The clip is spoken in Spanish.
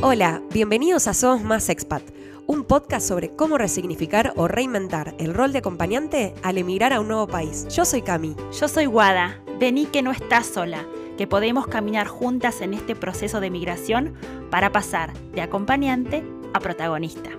Hola, bienvenidos a Somos Más Expat, un podcast sobre cómo resignificar o reinventar el rol de acompañante al emigrar a un nuevo país. Yo soy Cami. Yo soy Guada. Vení que no estás sola, que podemos caminar juntas en este proceso de migración para pasar de acompañante a protagonista.